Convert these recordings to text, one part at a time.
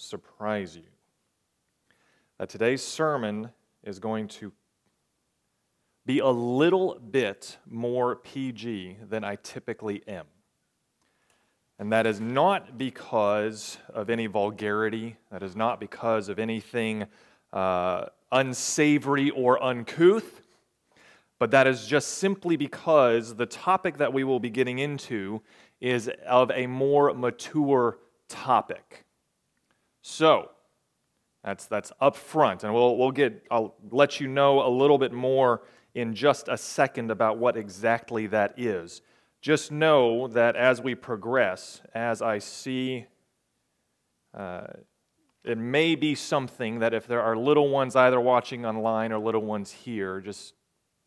surprise you that today's sermon is going to be a little bit more PG than I typically am. And that is not because of any vulgarity, that is not because of anything uh, unsavory or uncouth, but that is just simply because the topic that we will be getting into is of a more mature topic. So, that's, that's up front, and we'll, we'll get, I'll let you know a little bit more in just a second about what exactly that is. Just know that as we progress, as I see, uh, it may be something that if there are little ones either watching online or little ones here, just,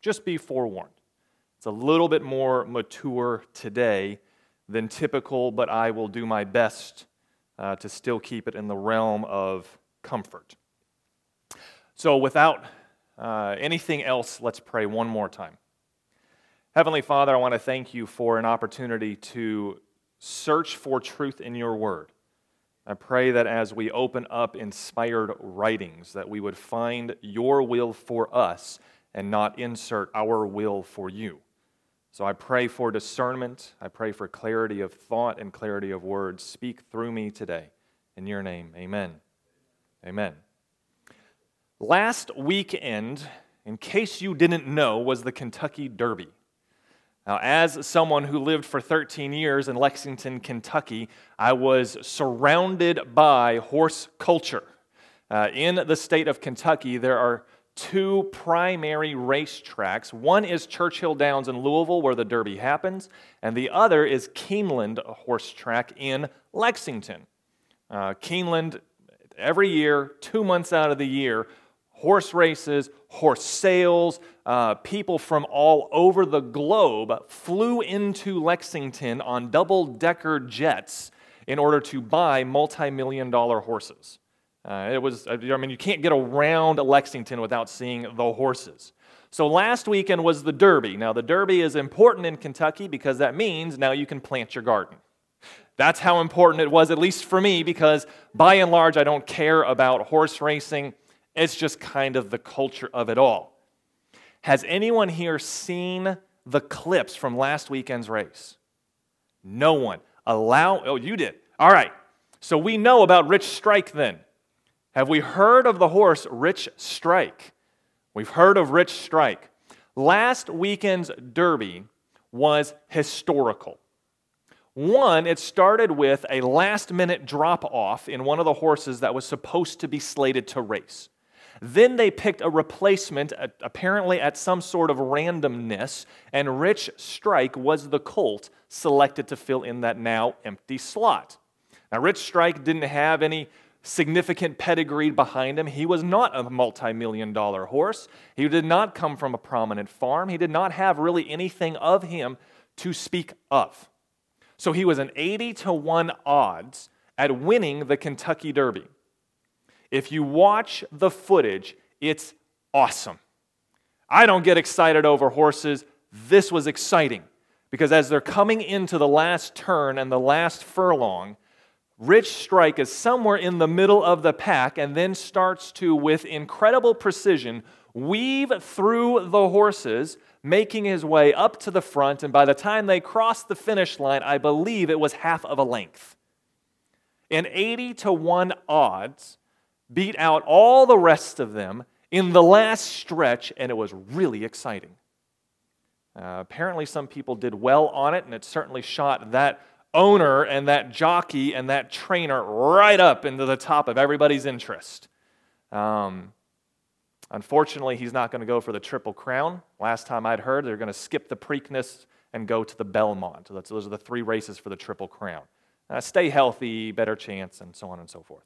just be forewarned. It's a little bit more mature today than typical, but I will do my best uh, to still keep it in the realm of comfort. So, without uh, anything else, let's pray one more time. Heavenly Father, I want to thank you for an opportunity to search for truth in your word. I pray that as we open up inspired writings, that we would find your will for us and not insert our will for you. So I pray for discernment. I pray for clarity of thought and clarity of words. Speak through me today. In your name, amen. Amen. Last weekend, in case you didn't know, was the Kentucky Derby. Now, as someone who lived for 13 years in Lexington, Kentucky, I was surrounded by horse culture. Uh, in the state of Kentucky, there are two primary racetracks. One is Churchill Downs in Louisville, where the Derby happens, and the other is Keeneland Horse Track in Lexington. Uh, Keeneland, every year, two months out of the year, horse races, horse sales. Uh, people from all over the globe flew into Lexington on double decker jets in order to buy multi million dollar horses. Uh, it was, I mean, you can't get around Lexington without seeing the horses. So last weekend was the Derby. Now, the Derby is important in Kentucky because that means now you can plant your garden. That's how important it was, at least for me, because by and large, I don't care about horse racing. It's just kind of the culture of it all. Has anyone here seen the clips from last weekend's race? No one. Allow, oh, you did. All right. So we know about Rich Strike then. Have we heard of the horse Rich Strike? We've heard of Rich Strike. Last weekend's Derby was historical. One, it started with a last minute drop off in one of the horses that was supposed to be slated to race. Then they picked a replacement, apparently at some sort of randomness, and Rich Strike was the colt selected to fill in that now empty slot. Now, Rich Strike didn't have any significant pedigree behind him. He was not a multi million dollar horse. He did not come from a prominent farm. He did not have really anything of him to speak of. So he was an 80 to 1 odds at winning the Kentucky Derby. If you watch the footage, it's awesome. I don't get excited over horses. This was exciting because as they're coming into the last turn and the last furlong, Rich Strike is somewhere in the middle of the pack and then starts to, with incredible precision, weave through the horses, making his way up to the front. And by the time they crossed the finish line, I believe it was half of a length. In 80 to 1 odds, beat out all the rest of them in the last stretch, and it was really exciting. Uh, apparently, some people did well on it, and it certainly shot that owner and that jockey and that trainer right up into the top of everybody's interest. Um, unfortunately, he's not going to go for the Triple Crown. Last time I'd heard, they're going to skip the Preakness and go to the Belmont. So those are the three races for the Triple Crown. Uh, stay healthy, better chance, and so on and so forth.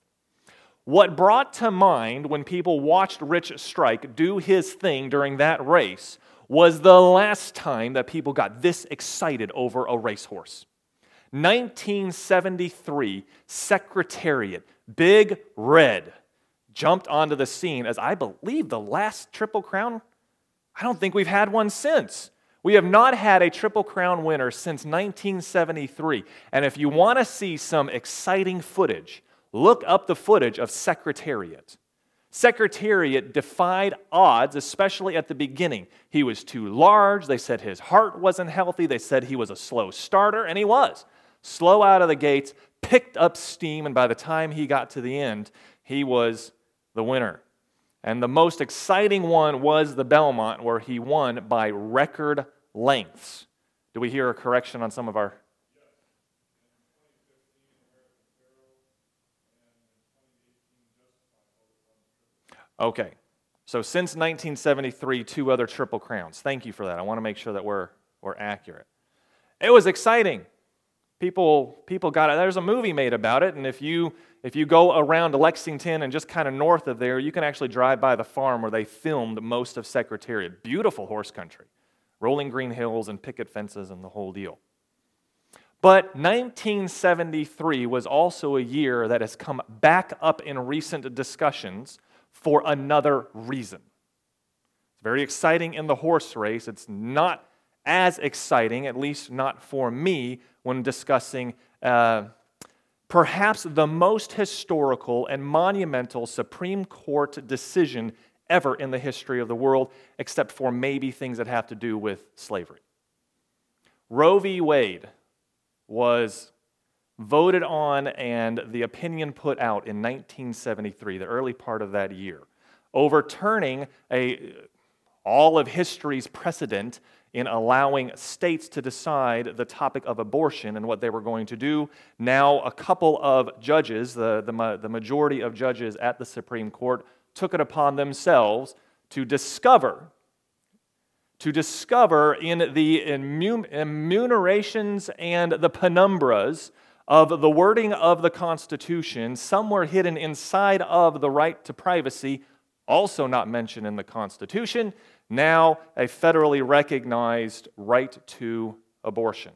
What brought to mind when people watched Rich Strike do his thing during that race was the last time that people got this excited over a racehorse. 1973, Secretariat, Big Red, jumped onto the scene as I believe the last Triple Crown. I don't think we've had one since. We have not had a Triple Crown winner since 1973. And if you want to see some exciting footage, Look up the footage of Secretariat. Secretariat defied odds, especially at the beginning. He was too large. They said his heart wasn't healthy. They said he was a slow starter, and he was. Slow out of the gates, picked up steam, and by the time he got to the end, he was the winner. And the most exciting one was the Belmont, where he won by record lengths. Do we hear a correction on some of our Okay. So since 1973, two other Triple Crowns. Thank you for that. I want to make sure that we're, we're accurate. It was exciting. People, people got it. There's a movie made about it, and if you, if you go around Lexington and just kind of north of there, you can actually drive by the farm where they filmed most of Secretariat. Beautiful horse country, rolling green hills and picket fences and the whole deal. But 1973 was also a year that has come back up in recent discussions for another reason. It's very exciting in the horse race. It's not as exciting, at least not for me, when discussing uh, perhaps the most historical and monumental Supreme Court decision ever in the history of the world, except for maybe things that have to do with slavery. Roe v. Wade was voted on and the opinion put out in 1973, the early part of that year, overturning a, all of history's precedent in allowing states to decide the topic of abortion and what they were going to do. Now, a couple of judges, the, the, the majority of judges at the Supreme Court, took it upon themselves to discover to discover in the enumerations and the penumbras of the wording of the Constitution, somewhere hidden inside of the right to privacy, also not mentioned in the Constitution, now a federally recognized right to abortion.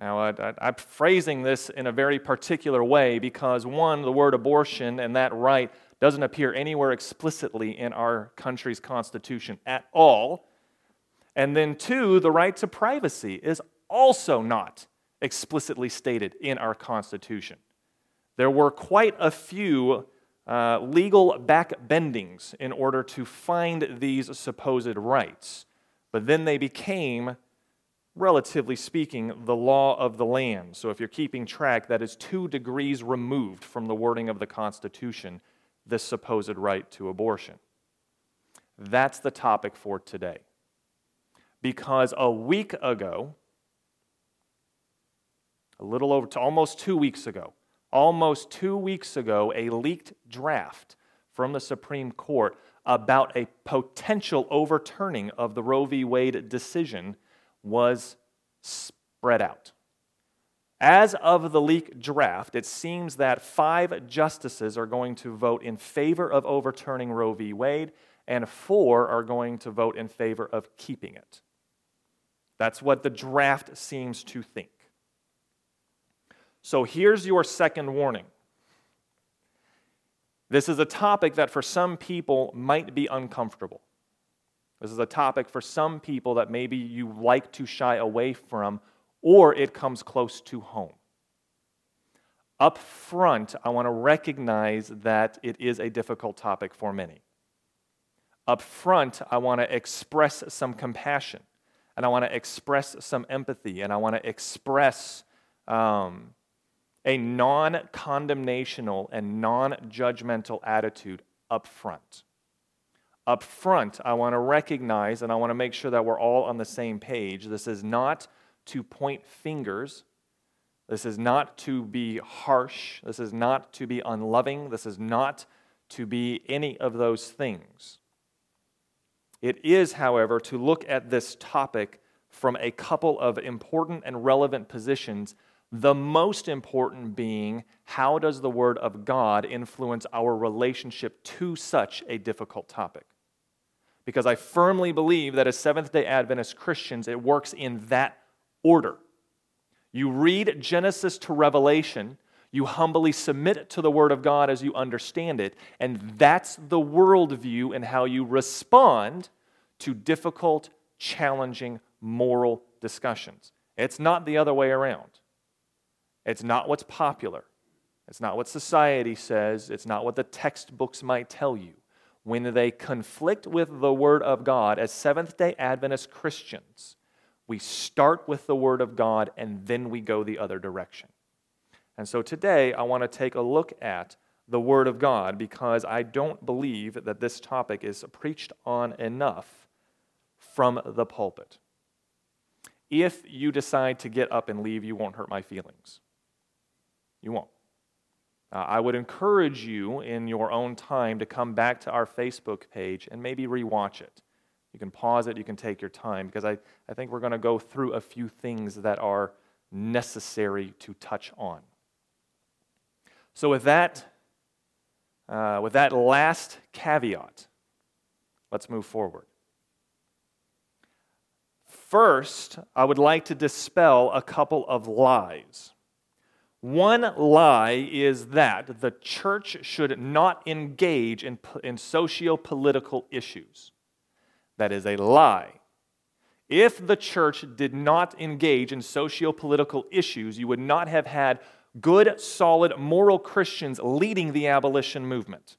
Now, I, am phrasing this in a very particular way because, one, the word abortion and that right doesn't appear anywhere explicitly in our country's Constitution at all. And then, two, the right to privacy is also not explicitly stated in our Constitution. There were quite a few uh, legal backbendings in order to find these supposed rights, but then they became, relatively speaking, the law of the land. So if you're keeping track, that is two degrees removed from the wording of the Constitution, this supposed right to abortion. That's the topic for today. Because a week ago, a little over almost two weeks ago. Almost two weeks ago, a leaked draft from the Supreme Court about a potential overturning of the Roe v. Wade decision was spread out. As of the leaked draft, it seems that five justices are going to vote in favor of overturning Roe v. Wade, and four are going to vote in favor of keeping it. That's what the draft seems to think. So here's your second warning. This is a topic that for some people might be uncomfortable. This is a topic for some people that maybe you like to shy away from, or it comes close to home. Up front, I want to recognize that it is a difficult topic for many. Up front, I want to express some compassion, and I want to express some empathy, and I want to express um, a non condemnational and non judgmental attitude up front. Up front, I want to recognize and I want to make sure that we're all on the same page. This is not to point fingers. This is not to be harsh. This is not to be unloving. This is not to be any of those things. It is, however, to look at this topic from a couple of important and relevant positions the most important being how does the Word of God influence our relationship to such a difficult topic? Because I firmly believe that as Seventh day Adventist Christians, it works in that order. You read Genesis to Revelation, you humbly submit to the Word of God as you understand it, and that's the worldview and how you respond to difficult, challenging moral discussions. It's not the other way around. It's not what's popular. It's not what society says, it's not what the textbooks might tell you. When they conflict with the Word of God, as Seventh day Adventist Christians, we start with the Word of God and then we go the other direction. And so today I want to take a look at the Word of God because I don't believe that this topic is preached on enough from the pulpit. If you decide to get up and leave, you won't hurt my feelings. You won't. Uh, I would encourage you in your own time to come back to our Facebook page and maybe rewatch it. You can pause it, you can take your time, because I, I think we're going to go through a few things that are necessary to touch on. So, with that, uh, with that last caveat, let's move forward. First, I would like to dispel a couple of lies. One lie is that the church should not engage in, in socio political issues. That is a lie. If the church did not engage in socio political issues, you would not have had good, solid, moral Christians leading the abolition movement.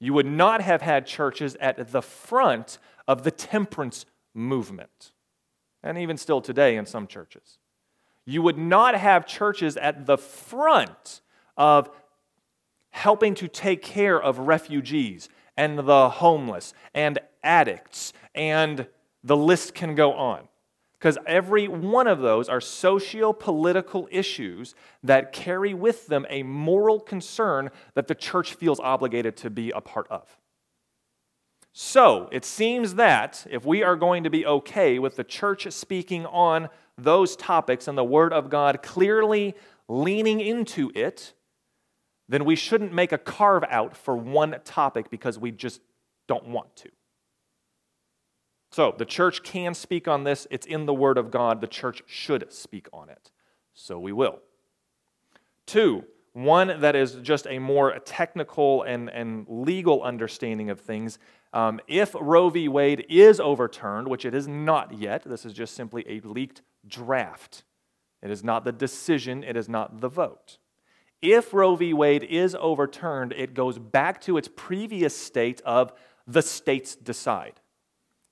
You would not have had churches at the front of the temperance movement, and even still today in some churches. You would not have churches at the front of helping to take care of refugees and the homeless and addicts, and the list can go on. Because every one of those are socio political issues that carry with them a moral concern that the church feels obligated to be a part of. So it seems that if we are going to be okay with the church speaking on those topics and the Word of God clearly leaning into it, then we shouldn't make a carve out for one topic because we just don't want to. So the church can speak on this. It's in the Word of God. The church should speak on it. So we will. Two, one that is just a more technical and, and legal understanding of things. Um, if Roe v. Wade is overturned, which it is not yet, this is just simply a leaked draft. It is not the decision, it is not the vote. If Roe v. Wade is overturned, it goes back to its previous state of the states decide.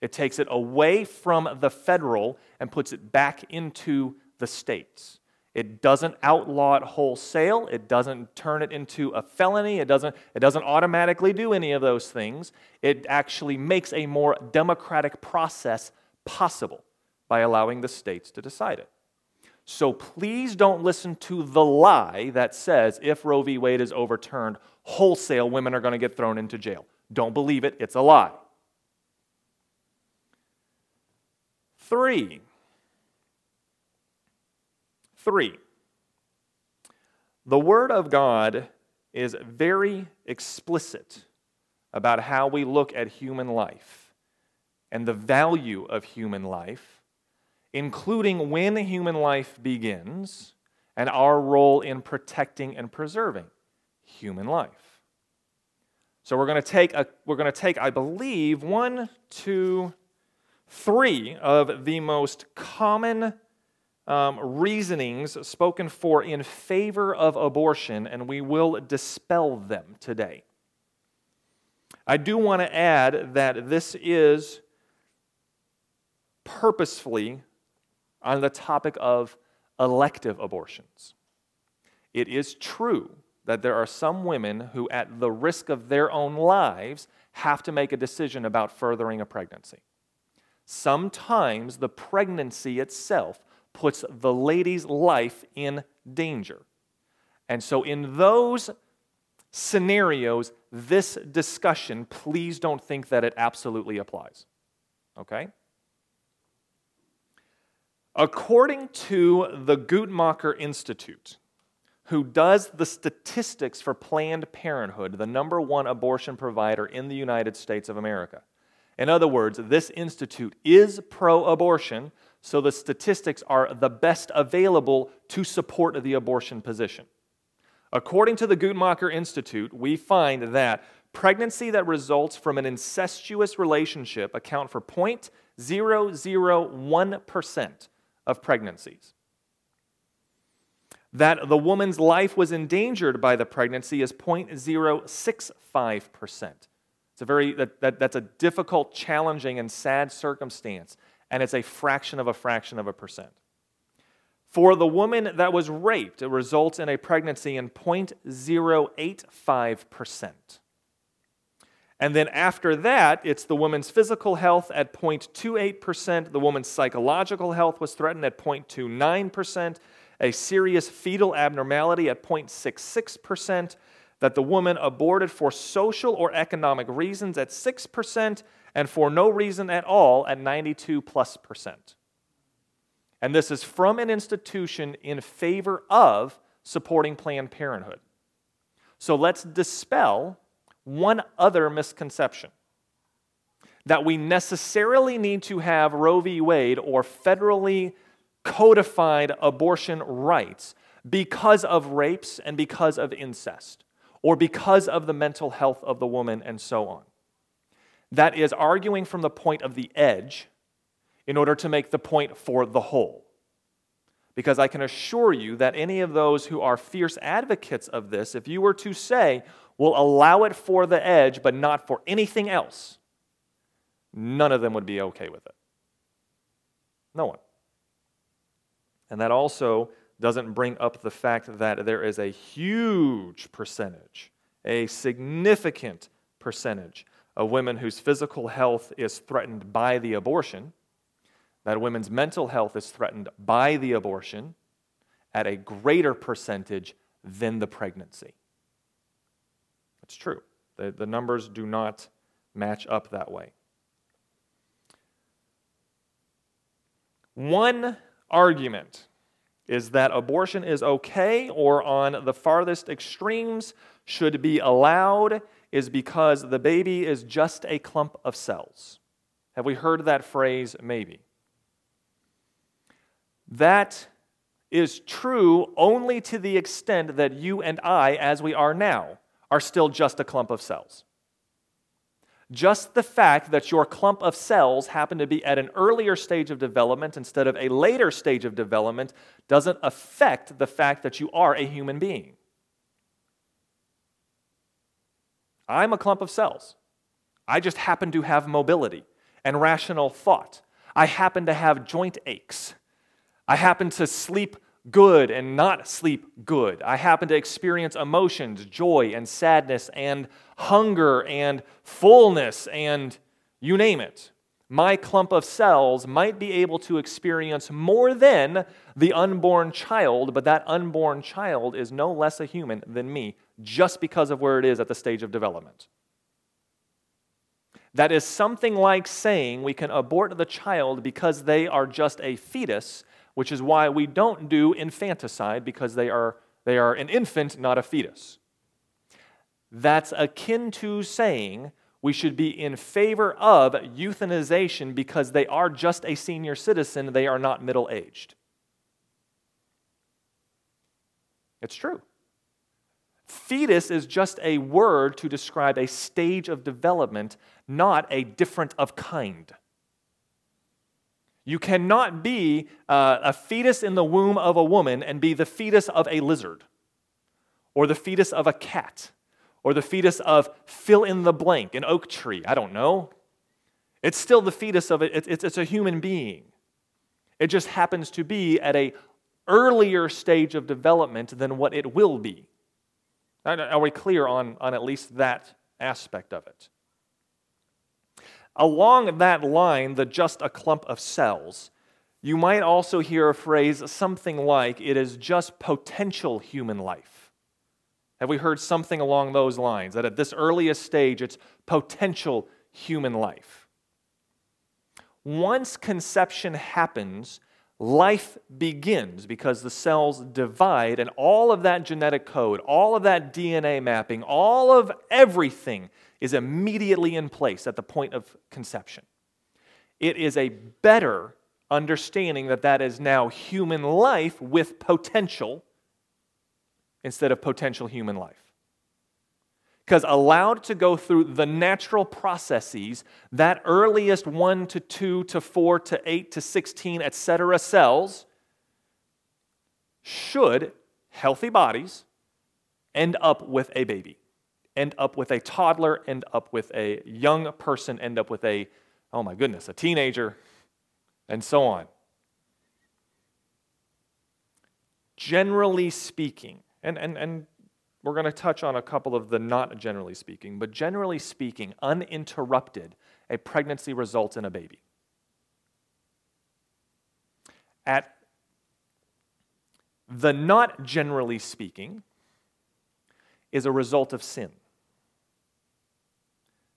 It takes it away from the federal and puts it back into the states. It doesn't outlaw it wholesale. It doesn't turn it into a felony. It doesn't, it doesn't automatically do any of those things. It actually makes a more democratic process possible by allowing the states to decide it. So please don't listen to the lie that says if Roe v. Wade is overturned, wholesale women are going to get thrown into jail. Don't believe it, it's a lie. Three. Three. The Word of God is very explicit about how we look at human life and the value of human life including when human life begins and our role in protecting and preserving human life. So we're going to take a, we're going to take, I believe, one, two, three of the most common um, reasonings spoken for in favor of abortion, and we will dispel them today. I do want to add that this is purposefully on the topic of elective abortions. It is true that there are some women who, at the risk of their own lives, have to make a decision about furthering a pregnancy. Sometimes the pregnancy itself puts the lady's life in danger. And so, in those scenarios, this discussion, please don't think that it absolutely applies. Okay? According to the Guttmacher Institute, who does the statistics for Planned Parenthood, the number one abortion provider in the United States of America. In other words, this institute is pro abortion, so the statistics are the best available to support the abortion position. According to the Guttmacher Institute, we find that pregnancy that results from an incestuous relationship account for 0.001% of pregnancies. That the woman's life was endangered by the pregnancy is 0.065%. It's a very, that, that, that's a difficult, challenging, and sad circumstance, and it's a fraction of a fraction of a percent. For the woman that was raped, it results in a pregnancy in 0.085%. And then after that, it's the woman's physical health at 0.28%. The woman's psychological health was threatened at 0.29%. A serious fetal abnormality at 0.66%. That the woman aborted for social or economic reasons at 6%. And for no reason at all at 92 plus percent. And this is from an institution in favor of supporting Planned Parenthood. So let's dispel one other misconception that we necessarily need to have Roe v. Wade or federally codified abortion rights because of rapes and because of incest or because of the mental health of the woman and so on. That is arguing from the point of the edge in order to make the point for the whole. Because I can assure you that any of those who are fierce advocates of this, if you were to say, will allow it for the edge, but not for anything else, none of them would be okay with it. No one. And that also doesn't bring up the fact that there is a huge percentage, a significant percentage of women whose physical health is threatened by the abortion, that women's mental health is threatened by the abortion at a greater percentage than the pregnancy. It's true. The, the numbers do not match up that way. One argument is that abortion is okay or on the farthest extremes should be allowed is because the baby is just a clump of cells. Have we heard that phrase? Maybe. That is true only to the extent that you and I, as we are now, are still just a clump of cells. Just the fact that your clump of cells happen to be at an earlier stage of development instead of a later stage of development doesn't affect the fact that you are a human being. I'm a clump of cells. I just happen to have mobility and rational thought. I happen to have joint aches. I happen to sleep good and not sleep good. I happen to experience emotions, joy and sadness, and hunger and fullness, and you name it. My clump of cells might be able to experience more than the unborn child, but that unborn child is no less a human than me just because of where it is at the stage of development. That is something like saying we can abort the child because they are just a fetus which is why we don't do infanticide because they are, they are an infant, not a fetus. That's akin to saying we should be in favor of euthanization because they are just a senior citizen, they are not middle aged. It's true. Fetus is just a word to describe a stage of development, not a different of kind. You cannot be uh, a fetus in the womb of a woman and be the fetus of a lizard, or the fetus of a cat, or the fetus of fill in the blank, an oak tree. I don't know. It's still the fetus of it. It's, it's a human being. It just happens to be at a earlier stage of development than what it will be. Are we clear on, on at least that aspect of it? Along that line, the just a clump of cells, you might also hear a phrase something like, it is just potential human life. Have we heard something along those lines? That at this earliest stage, it's potential human life. Once conception happens, life begins because the cells divide, and all of that genetic code, all of that DNA mapping, all of everything is immediately in place at the point of conception. It is a better understanding that that is now human life with potential instead of potential human life. Because allowed to go through the natural processes, that earliest 1 to 2 to 4 to 8 to 16, etc. cells should healthy bodies end up with a baby, end up with a toddler, end up with a young person, end up with a, oh my goodness, a teenager, and so on. Generally speaking, and, and, and we're going to touch on a couple of the not generally speaking, but generally speaking, uninterrupted, a pregnancy results in a baby. At the not generally speaking is a result of sin.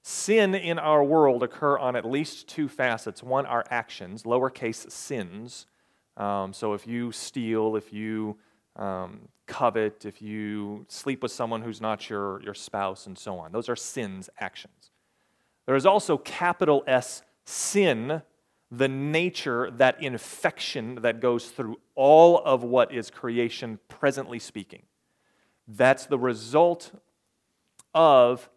Sin in our world occur on at least two facets. One, our actions, lowercase sins. Um, so if you steal, if you um, covet, if you sleep with someone who's not your, your spouse, and so on. Those are sins, actions. There is also capital S sin, the nature, that infection that goes through all of what is creation, presently speaking. That's the result of,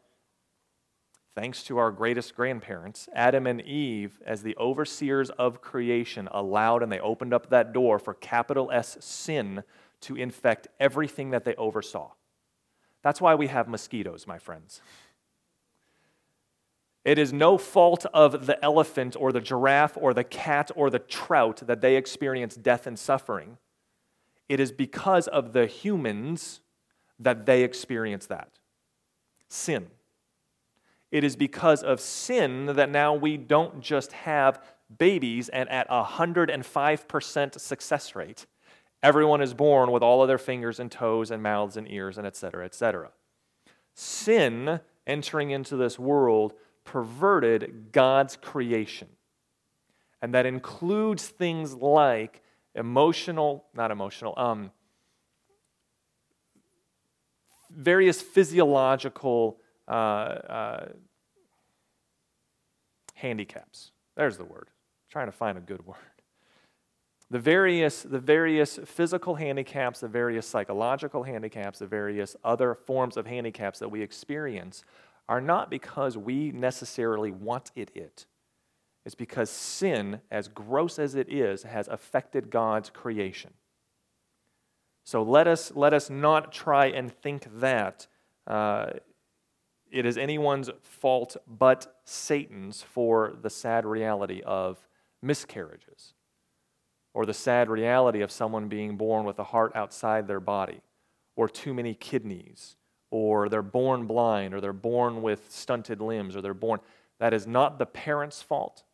thanks to our greatest grandparents, Adam and Eve, as the overseers of creation, allowed and they opened up that door for capital S sin to infect everything that they oversaw. That's why we have mosquitoes, my friends. It is no fault of the elephant or the giraffe or the cat or the trout that they experience death and suffering. It is because of the humans that they experience that. Sin. It is because of sin that now we don't just have babies and at a 105% success rate. Everyone is born with all of their fingers and toes and mouths and ears and etc. etc. Sin entering into this world perverted God's creation. And that includes things like emotional, not emotional, um, various physiological uh, uh, handicaps. There's the word. I'm trying to find a good word. The various, the various physical handicaps, the various psychological handicaps, the various other forms of handicaps that we experience are not because we necessarily wanted it. It's because sin, as gross as it is, has affected God's creation. So let us, let us not try and think that uh, it is anyone's fault but Satan's for the sad reality of miscarriages or the sad reality of someone being born with a heart outside their body or too many kidneys or they're born blind, or they're born with stunted limbs, or they're born. That is not the parent's fault.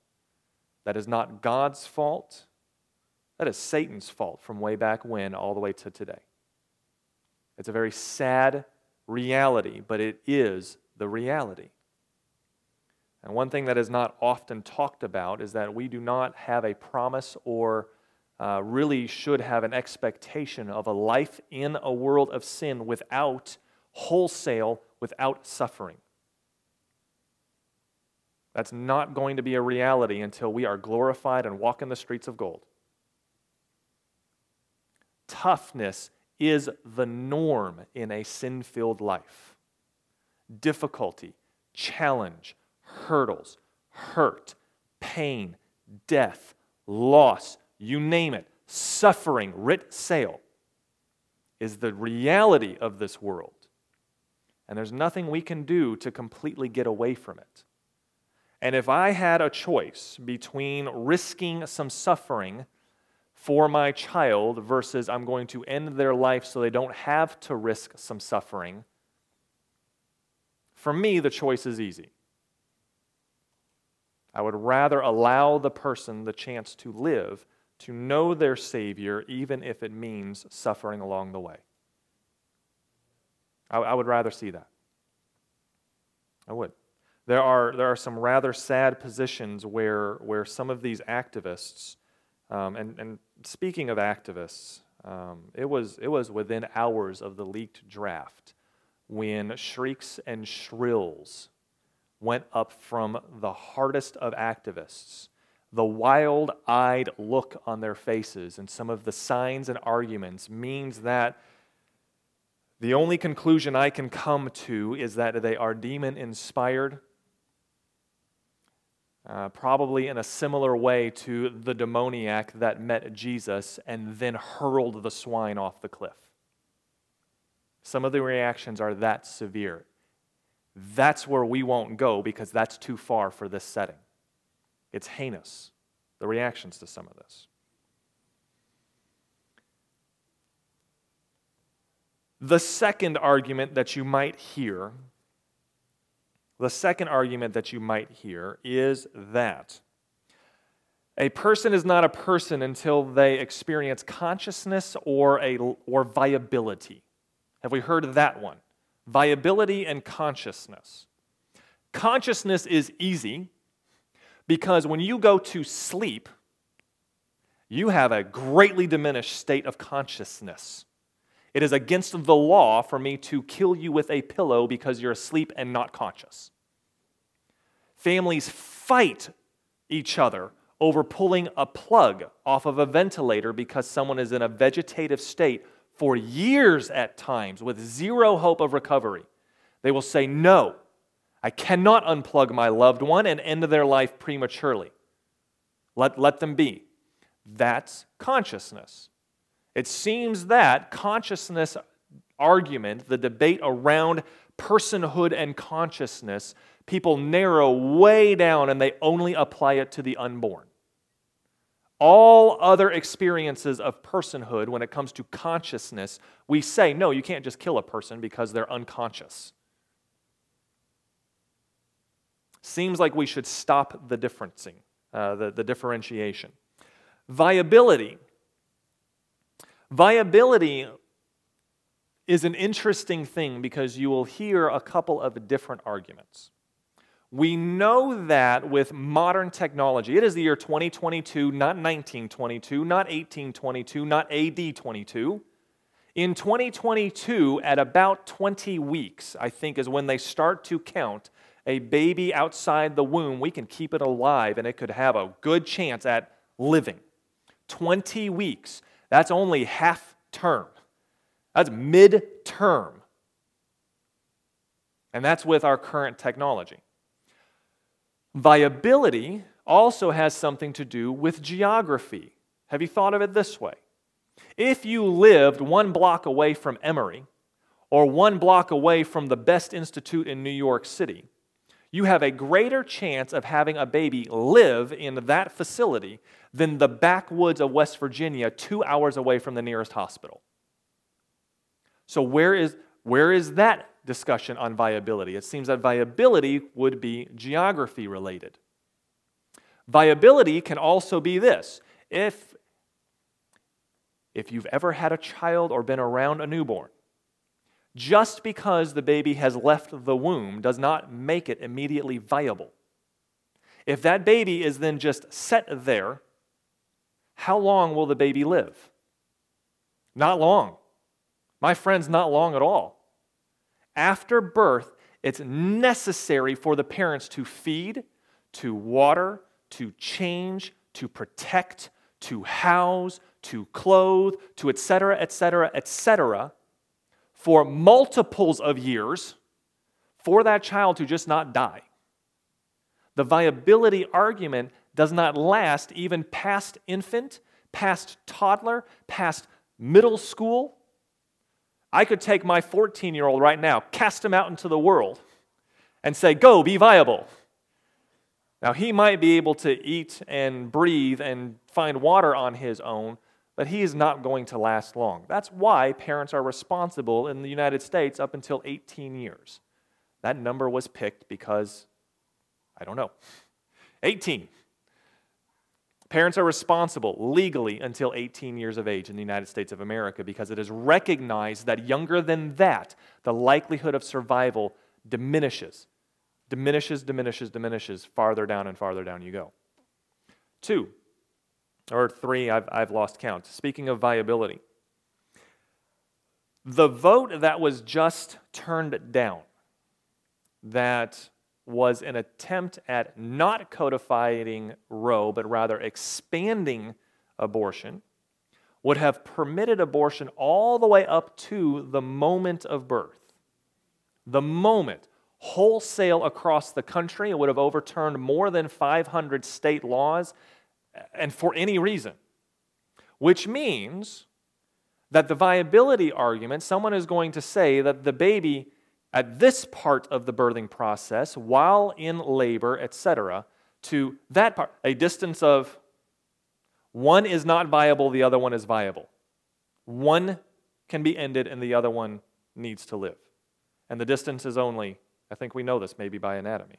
That is not God's fault. That is Satan's fault from way back when all the way to today. It's a very sad reality, but it is the reality. And one thing that is not often talked about is that we do not have a promise or uh, really should have an expectation of a life in a world of sin without wholesale without suffering. That's not going to be a reality until we are glorified and walk in the streets of gold. Toughness is the norm in a sin filled life. Difficulty, challenge, hurdles, hurt, pain, death, loss, you name it, suffering, writ sale, is the reality of this world. And there's nothing we can do to completely get away from it. And if I had a choice between risking some suffering for my child versus I'm going to end their life so they don't have to risk some suffering, for me, the choice is easy. I would rather allow the person the chance to live, to know their Savior, even if it means suffering along the way. I, I would rather see that. I would. There are, there are some rather sad positions where, where some of these activists, um, and, and speaking of activists, um, it, was, it was within hours of the leaked draft when shrieks and shrills went up from the hardest of activists. The wild eyed look on their faces and some of the signs and arguments means that the only conclusion I can come to is that they are demon inspired, uh, probably in a similar way to the demoniac that met Jesus and then hurled the swine off the cliff. Some of the reactions are that severe. That's where we won't go because that's too far for this setting. It's heinous, the reactions to some of this. The second argument that you might hear, the second argument that you might hear is that a person is not a person until they experience consciousness or, a, or viability. Have we heard of that one? Viability and consciousness. Consciousness is easy because when you go to sleep, you have a greatly diminished state of consciousness. It is against the law for me to kill you with a pillow because you're asleep and not conscious. Families fight each other over pulling a plug off of a ventilator because someone is in a vegetative state for years at times with zero hope of recovery. They will say, No, I cannot unplug my loved one and end their life prematurely. Let, let them be. That's consciousness. It seems that consciousness argument, the debate around personhood and consciousness, people narrow way down and they only apply it to the unborn. All other experiences of personhood, when it comes to consciousness, we say, no, you can't just kill a person because they're unconscious. Seems like we should stop the differencing, uh, the, the differentiation. Viability. Viability is an interesting thing because you will hear a couple of different arguments. We know that with modern technology, it is the year 2022, not 1922, not 1822, not AD 22. In 2022, at about 20 weeks, I think, is when they start to count a baby outside the womb. We can keep it alive and it could have a good chance at living. 20 weeks. That's only half term. That's mid term. And that's with our current technology. Viability also has something to do with geography. Have you thought of it this way? If you lived one block away from Emory or one block away from the best institute in New York City, you have a greater chance of having a baby live in that facility than the backwoods of West Virginia, two hours away from the nearest hospital. So, where is, where is that discussion on viability. It seems that viability would be geography related. Viability can also be this if, if you've ever had a child or been around a newborn, just because the baby has left the womb does not make it immediately viable. If that baby is then just set there, how long will the baby live? Not long. My friends, not long at all. After birth, it's necessary for the parents to feed, to water, to change, to protect, to house, to clothe, to etc., etc., etc., for multiples of years for that child to just not die. The viability argument does not last even past infant, past toddler, past middle school, I could take my 14 year old right now, cast him out into the world, and say, Go, be viable. Now, he might be able to eat and breathe and find water on his own, but he is not going to last long. That's why parents are responsible in the United States up until 18 years. That number was picked because, I don't know, 18. Parents are responsible legally until 18 years of age in the United States of America because it is recognized that younger than that, the likelihood of survival diminishes. Diminishes, diminishes, diminishes, farther down and farther down you go. Two, or three, I've, I've lost count. Speaking of viability, the vote that was just turned down, that was an attempt at not codifying Roe, but rather expanding abortion, would have permitted abortion all the way up to the moment of birth. The moment, wholesale across the country, it would have overturned more than 500 state laws, and for any reason. Which means that the viability argument, someone is going to say that the baby at this part of the birthing process, while in labor, etc., to that part, a distance of one is not viable, the other one is viable. One can be ended and the other one needs to live. And the distance is only, I think we know this maybe by anatomy.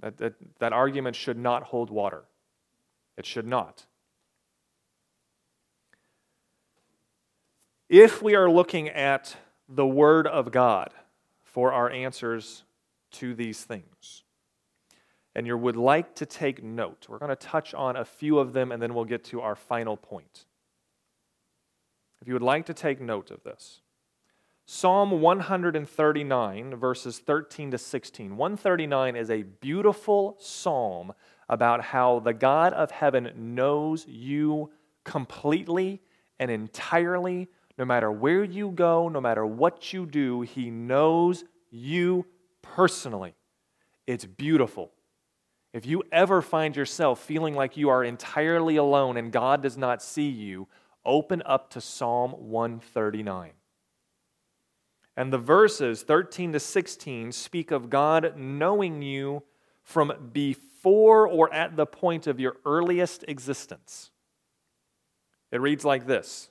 That, that, that argument should not hold water. It should not. If we are looking at the Word of God for our answers to these things, and you would like to take note, we're going to touch on a few of them and then we'll get to our final point. If you would like to take note of this, Psalm 139, verses 13 to 16. 139 is a beautiful psalm about how the God of heaven knows you completely and entirely, no matter where you go, no matter what you do, He knows you personally. It's beautiful. If you ever find yourself feeling like you are entirely alone and God does not see you, open up to Psalm 139. And the verses 13 to 16 speak of God knowing you from before or at the point of your earliest existence. It reads like this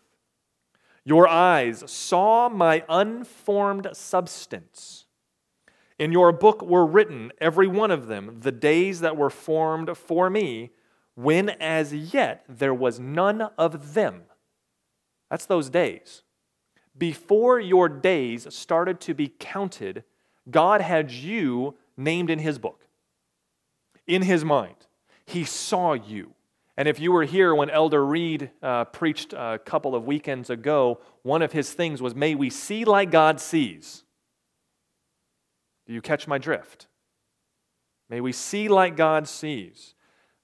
your eyes saw my unformed substance. In your book were written, every one of them, the days that were formed for me, when as yet there was none of them. That's those days before your days started to be counted, God had you named in His book, in His mind. He saw you. And if you were here when Elder Reed uh, preached a couple of weekends ago, one of his things was, May we see like God sees. Do you catch my drift? May we see like God sees.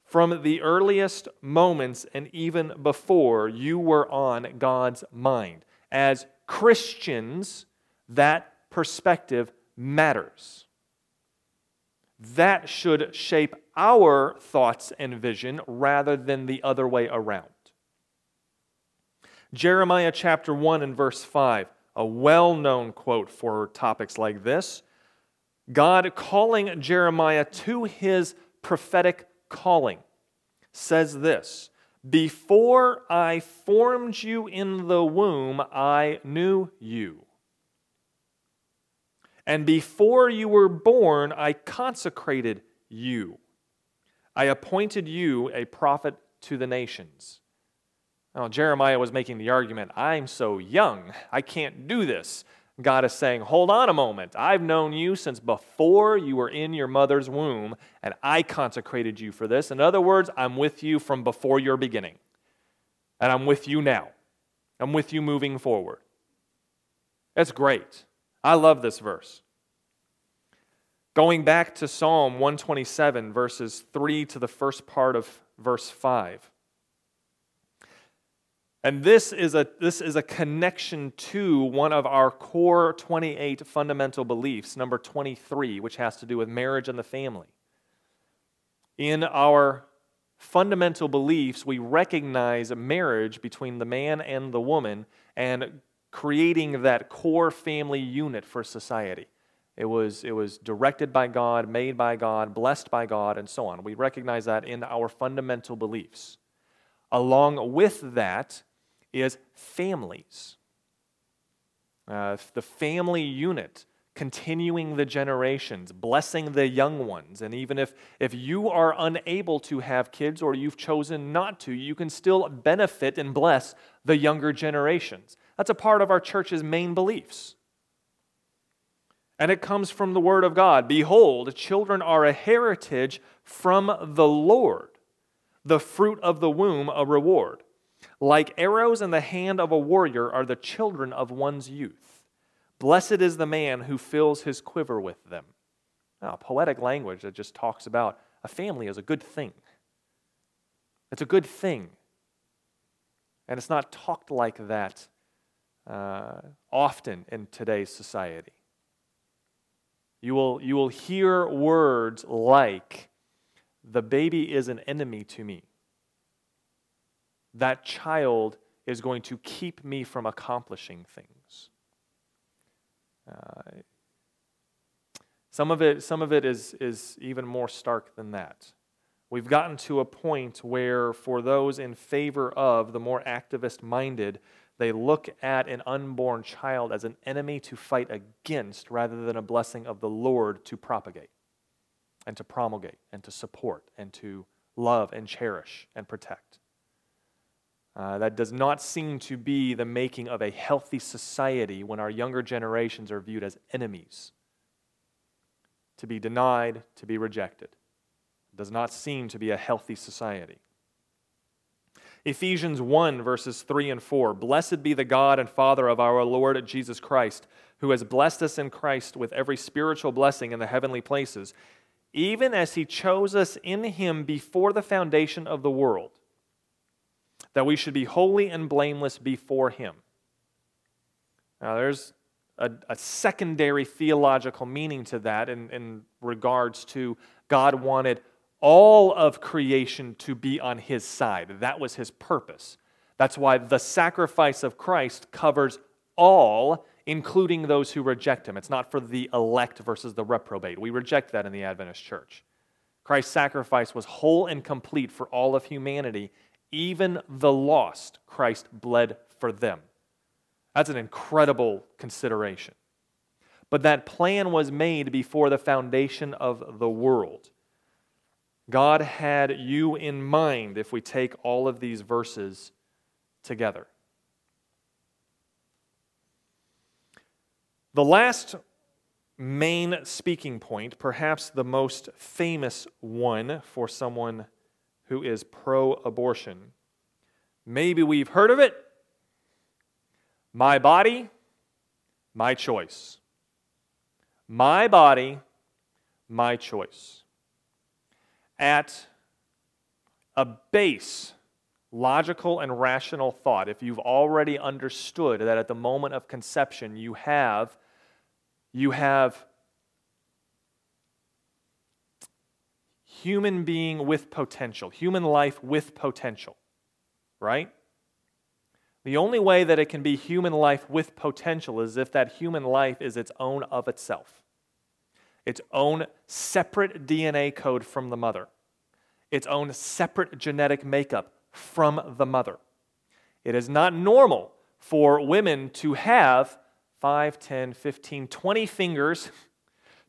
From the earliest moments and even before, you were on God's mind. As Christians, that perspective matters. That should shape our thoughts and vision rather than the other way around. Jeremiah chapter 1 and verse 5, a well known quote for topics like this. God calling Jeremiah to his prophetic calling says this before I formed you in the womb, I knew you. And before you were born, I consecrated you. I appointed you a prophet to the nations. Now, Jeremiah was making the argument I'm so young, I can't do this. God is saying, Hold on a moment. I've known you since before you were in your mother's womb, and I consecrated you for this. In other words, I'm with you from before your beginning, and I'm with you now. I'm with you moving forward. That's great. I love this verse. Going back to Psalm 127, verses 3 to the first part of verse 5. And this is, a, this is a connection to one of our core 28 fundamental beliefs, number 23, which has to do with marriage and the family. In our fundamental beliefs, we recognize marriage between the man and the woman and creating that core family unit for society. It was, it was directed by God, made by God, blessed by God, and so on. We recognize that in our fundamental beliefs. Along with that, is families. Uh, the family unit, continuing the generations, blessing the young ones. And even if, if you are unable to have kids or you've chosen not to, you can still benefit and bless the younger generations. That's a part of our church's main beliefs. And it comes from the Word of God. Behold, children are a heritage from the Lord, the fruit of the womb, a reward. Like arrows in the hand of a warrior are the children of one's youth. Blessed is the man who fills his quiver with them. Now, poetic language that just talks about a family is a good thing. It's a good thing. And it's not talked like that uh, often in today's society. You will, you will hear words like, the baby is an enemy to me. That child is going to keep me from accomplishing things. Uh, some of it, some of it is, is even more stark than that. We've gotten to a point where, for those in favor of the more activist minded, they look at an unborn child as an enemy to fight against rather than a blessing of the Lord to propagate and to promulgate and to support and to love and cherish and protect. Uh, that does not seem to be the making of a healthy society when our younger generations are viewed as enemies, to be denied, to be rejected. It does not seem to be a healthy society. Ephesians 1, verses 3 and 4 Blessed be the God and Father of our Lord Jesus Christ, who has blessed us in Christ with every spiritual blessing in the heavenly places, even as he chose us in him before the foundation of the world that we should be holy and blameless before Him. Now, there's a, a secondary theological meaning to that in, in regards to God wanted all of creation to be on His side. That was His purpose. That's why the sacrifice of Christ covers all, including those who reject Him. It's not for the elect versus the reprobate. We reject that in the Adventist church. Christ's sacrifice was whole and complete for all of humanity, even the lost, Christ bled for them. That's an incredible consideration. But that plan was made before the foundation of the world. God had you in mind if we take all of these verses together. The last main speaking point, perhaps the most famous one for someone who is pro abortion. Maybe we've heard of it. My body, my choice. My body, my choice. At a base, logical and rational thought, if you've already understood that at the moment of conception you have, you have human being with potential, human life with potential, right? The only way that it can be human life with potential is if that human life is its own of itself, its own separate DNA code from the mother, its own separate genetic makeup from the mother. It is not normal for women to have 5, 10, 15, 20 fingers,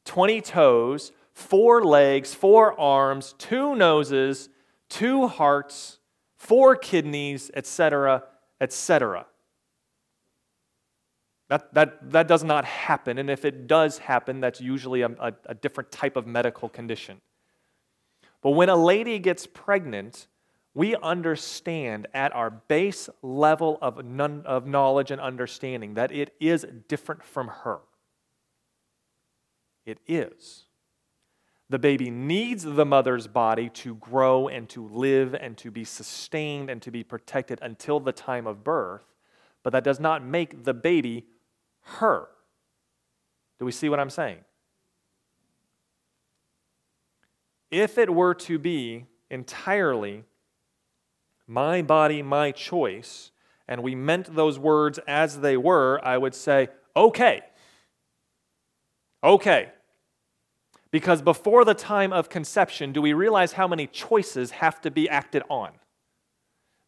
20 toes, four legs, four arms, two noses, two hearts, four kidneys, etc., etc. That, that, that does not happen, and if it does happen, that's usually a, a, a different type of medical condition. But when a lady gets pregnant, we understand at our base level of, none, of knowledge and understanding that it is different from her. It is. The baby needs the mother's body to grow and to live and to be sustained and to be protected until the time of birth, but that does not make the baby her. Do we see what I'm saying? If it were to be entirely my body, my choice, and we meant those words as they were, I would say, okay. Okay. Because before the time of conception, do we realize how many choices have to be acted on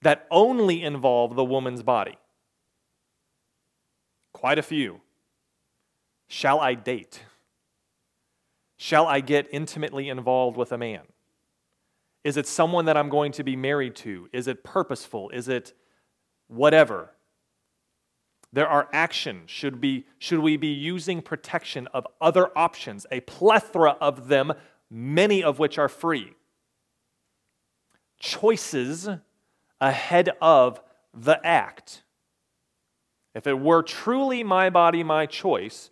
that only involve the woman's body? Quite a few. Shall I date? Shall I get intimately involved with a man? Is it someone that I'm going to be married to? Is it purposeful? Is it whatever? There are actions. Should, be, should we be using protection of other options, a plethora of them, many of which are free? Choices ahead of the act. If it were truly my body, my choice,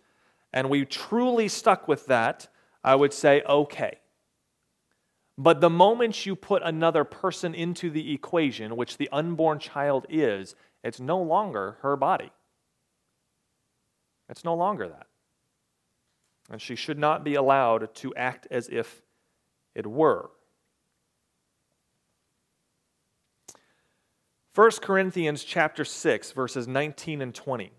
and we truly stuck with that, I would say, okay. But the moment you put another person into the equation, which the unborn child is, it's no longer her body. It's no longer that. And she should not be allowed to act as if it were. 1 Corinthians chapter 6 verses 19 and 20.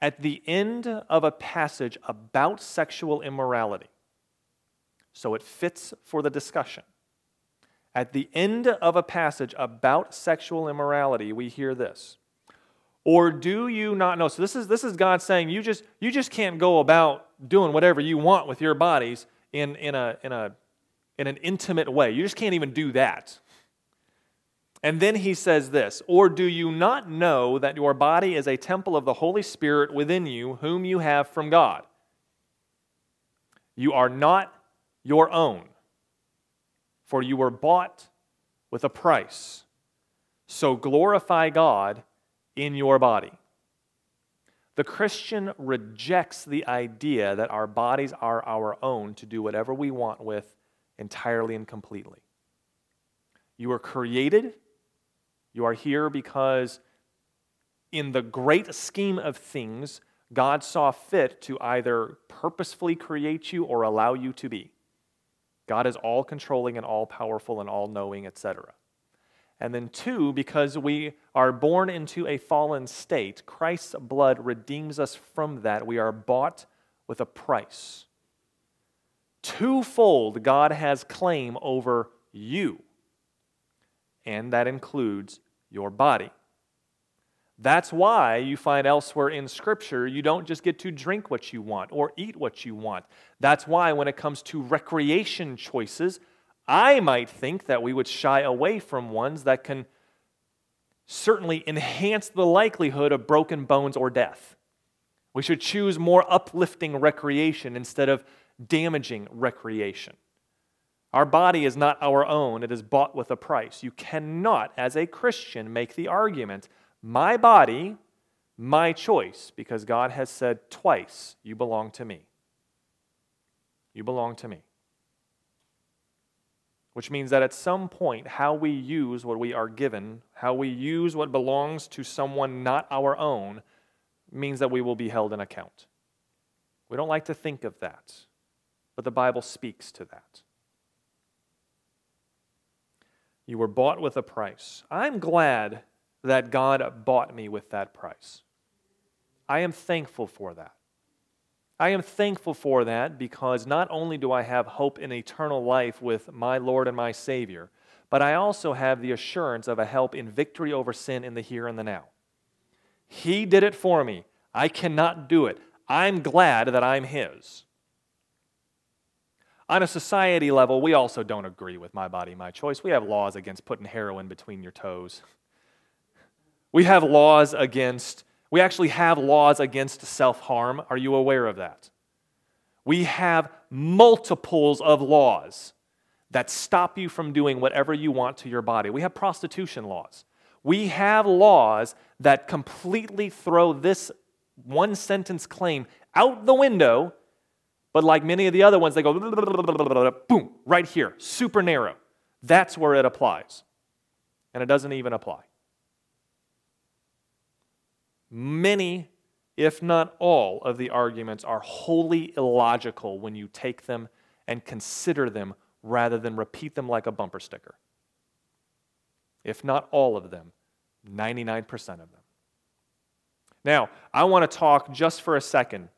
At the end of a passage about sexual immorality. So it fits for the discussion. At the end of a passage about sexual immorality, we hear this. Or do you not know? So this is this is God saying you just you just can't go about doing whatever you want with your bodies in, in a in a in an intimate way. You just can't even do that. And then he says this Or do you not know that your body is a temple of the Holy Spirit within you, whom you have from God? You are not your own, for you were bought with a price. So glorify God in your body. The Christian rejects the idea that our bodies are our own to do whatever we want with entirely and completely. You were created, you are here because, in the great scheme of things, God saw fit to either purposefully create you or allow you to be. God is all controlling and all powerful and all knowing, etc. And then, two, because we are born into a fallen state, Christ's blood redeems us from that. We are bought with a price. Twofold, God has claim over you, and that includes your body. That's why you find elsewhere in Scripture you don't just get to drink what you want or eat what you want. That's why when it comes to recreation choices, I might think that we would shy away from ones that can certainly enhance the likelihood of broken bones or death. We should choose more uplifting recreation instead of damaging recreation. Our body is not our own, it is bought with a price. You cannot, as a Christian, make the argument, my body, my choice, because God has said twice, you belong to me. You belong to me which means that at some point, how we use what we are given, how we use what belongs to someone not our own, means that we will be held in account. We don't like to think of that, but the Bible speaks to that. You were bought with a price. I'm glad that God bought me with that price. I am thankful for that. I am thankful for that because not only do I have hope in eternal life with my Lord and my Savior, but I also have the assurance of a help in victory over sin in the here and the now. He did it for me. I cannot do it. I'm glad that I'm His. On a society level, we also don't agree with my body, my choice. We have laws against putting heroin between your toes. We have laws against we actually have laws against self harm. Are you aware of that? We have multiples of laws that stop you from doing whatever you want to your body. We have prostitution laws. We have laws that completely throw this one sentence claim out the window, but like many of the other ones, they go boom, right here, super narrow. That's where it applies. And it doesn't even apply. Many, if not all, of the arguments are wholly illogical when you take them and consider them rather than repeat them like a bumper sticker. If not all of them, 99% of them. Now, I want to talk just for a second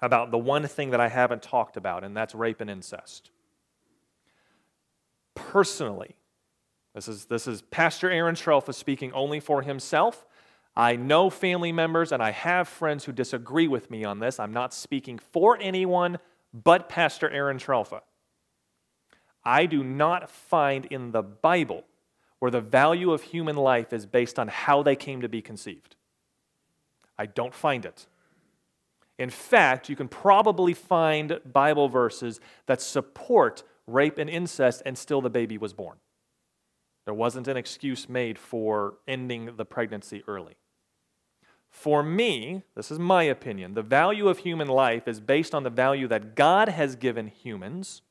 about the one thing that I haven't talked about, and that's rape and incest. Personally, this is, this is Pastor Aaron Trelfa speaking only for himself. I know family members and I have friends who disagree with me on this. I'm not speaking for anyone but Pastor Aaron Trelfa. I do not find in the Bible where the value of human life is based on how they came to be conceived. I don't find it. In fact, you can probably find Bible verses that support rape and incest and still the baby was born. There wasn't an excuse made for ending the pregnancy early. For me, this is my opinion, the value of human life is based on the value that God has given humans,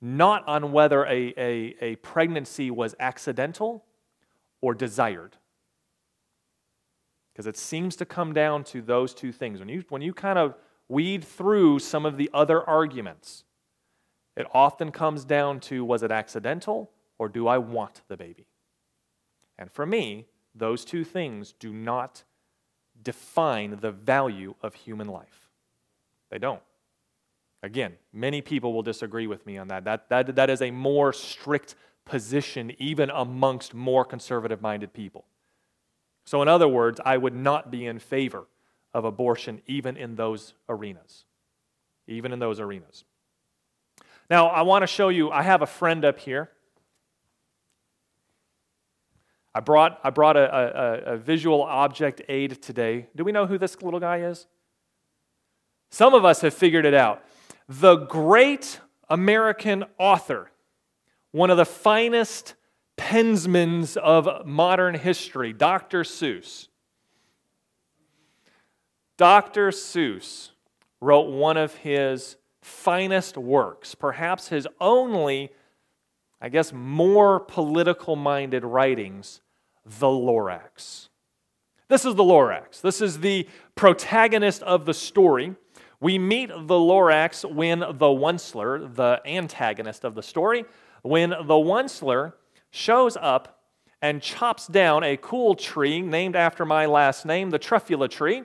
not on whether a, a, a pregnancy was accidental or desired. Because it seems to come down to those two things. When you, when you kind of weed through some of the other arguments, it often comes down to was it accidental or do I want the baby? And for me, those two things do not define the value of human life. They don't. Again, many people will disagree with me on that. That, that, that is a more strict position, even amongst more conservative minded people. So, in other words, I would not be in favor of abortion even in those arenas. Even in those arenas. Now, I want to show you, I have a friend up here. I brought, I brought a, a, a, visual object aid today. Do we know who this little guy is? Some of us have figured it out. The great American author, one of the finest pensmans of modern history, Dr. Seuss. Dr. Seuss wrote one of his finest works, perhaps his only, I guess, more political minded writings, The Lorax. This is the Lorax. This is the protagonist of the story. We meet the Lorax when the Onceler, the antagonist of the story, when the Onceler shows up and chops down a cool tree named after my last name, the Truffula tree,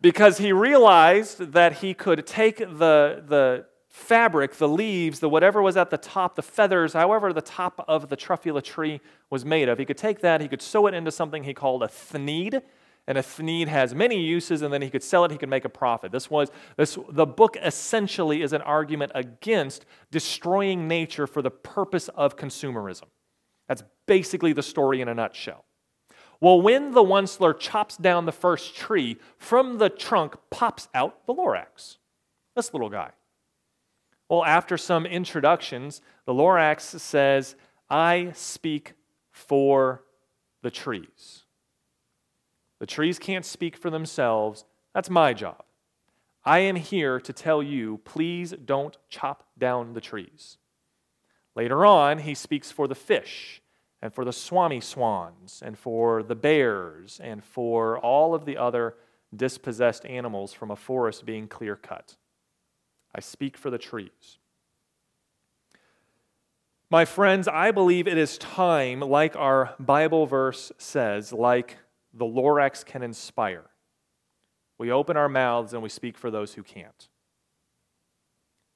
because he realized that he could take the, the fabric, the leaves, the whatever was at the top, the feathers, however the top of the truffula tree was made of, he could take that, he could sew it into something he called a thneed. And a thneed has many uses, and then he could sell it, he could make a profit. This was this the book essentially is an argument against destroying nature for the purpose of consumerism. That's basically the story in a nutshell. Well, when the Onceler chops down the first tree, from the trunk pops out the Lorax, this little guy. Well, after some introductions, the Lorax says, I speak for the trees. The trees can't speak for themselves. That's my job. I am here to tell you, please don't chop down the trees. Later on, he speaks for the fish and for the Swomee-Swans, and for the bears, and for all of the other dispossessed animals from a forest being clear cut. I speak for the trees. My friends, I believe it is time, like our Bible verse says, like the Lorax can inspire. We open our mouths and we speak for those who can't.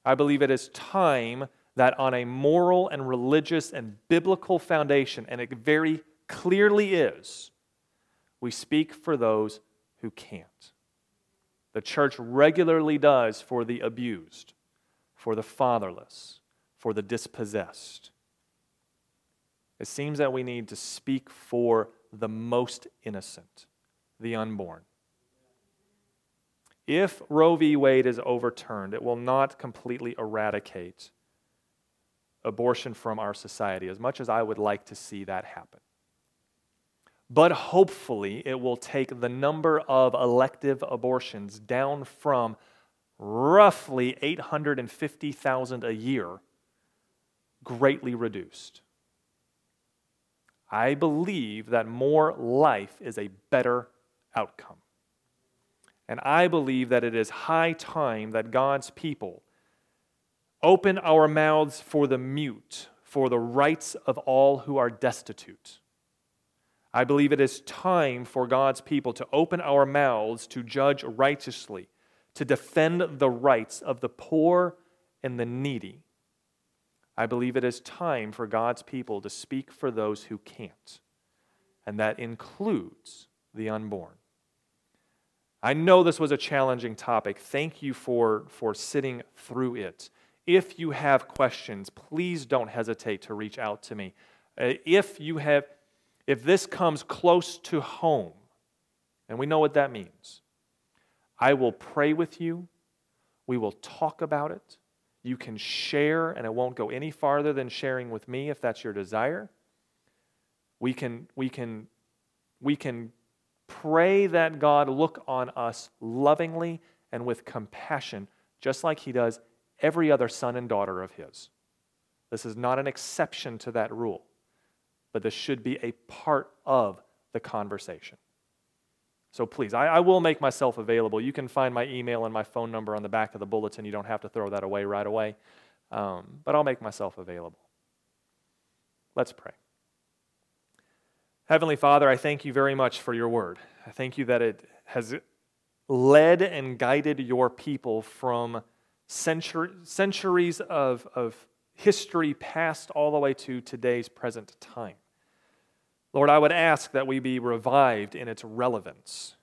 I believe it is time that on a moral and religious and biblical foundation, and it very clearly is, we speak for those who can't. The church regularly does for the abused, for the fatherless, for the dispossessed. It seems that we need to speak for the most innocent, the unborn. If Roe v. Wade is overturned, it will not completely eradicate abortion from our society, as much as I would like to see that happen. But hopefully, it will take the number of elective abortions down from roughly 850,000 a year, greatly reduced. I believe that more life is a better outcome. And I believe that it is high time that God's people Open our mouths for the mute, for the rights of all who are destitute. I believe it is time for God's people to open our mouths to judge righteously, to defend the rights of the poor and the needy. I believe it is time for God's people to speak for those who can't, and that includes the unborn. I know this was a challenging topic. Thank you for, for sitting through it. If you have questions, please don't hesitate to reach out to me. Uh, if you have if this comes close to home, and we know what that means, I will pray with you. We will talk about it. You can share, and it won't go any farther than sharing with me if that's your desire. We can, we can, we can pray that God look on us lovingly and with compassion, just like He does every other son and daughter of His. This is not an exception to that rule, but this should be a part of the conversation. So please, I, I, will make myself available. You can find my email and my phone number on the back of the bulletin. You don't have to throw that away right away, um, but I'll make myself available. Let's pray. Heavenly Father, I thank you very much for your word. I thank you that it has led and guided your people from century, centuries of, of history past all the way to today's present time. Lord, I would ask that we be revived in its relevance,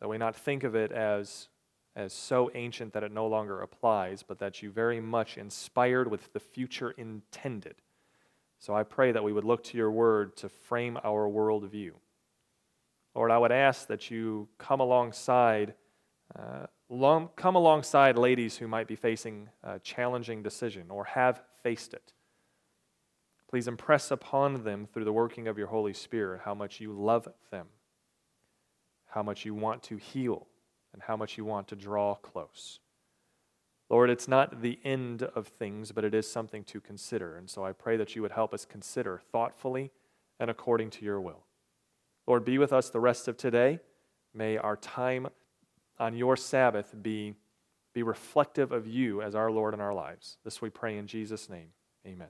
that we not think of it as, as so ancient that it no longer applies, but that you very much inspired with the future intended. So I pray that we would look to your word to frame our worldview. Lord, I would ask that you come alongside, uh, long, come alongside ladies who might be facing a challenging decision or have faced it. Please impress upon them through the working of your Holy Spirit how much you love them, how much you want to heal, and how much you want to draw close. Lord, it's not the end of things, but it is something to consider. And so I pray that you would help us consider thoughtfully and according to your will. Lord, be with us the rest of today. May our time on your Sabbath be, be reflective of you as our Lord in our lives. This we pray in Jesus' name. Amen.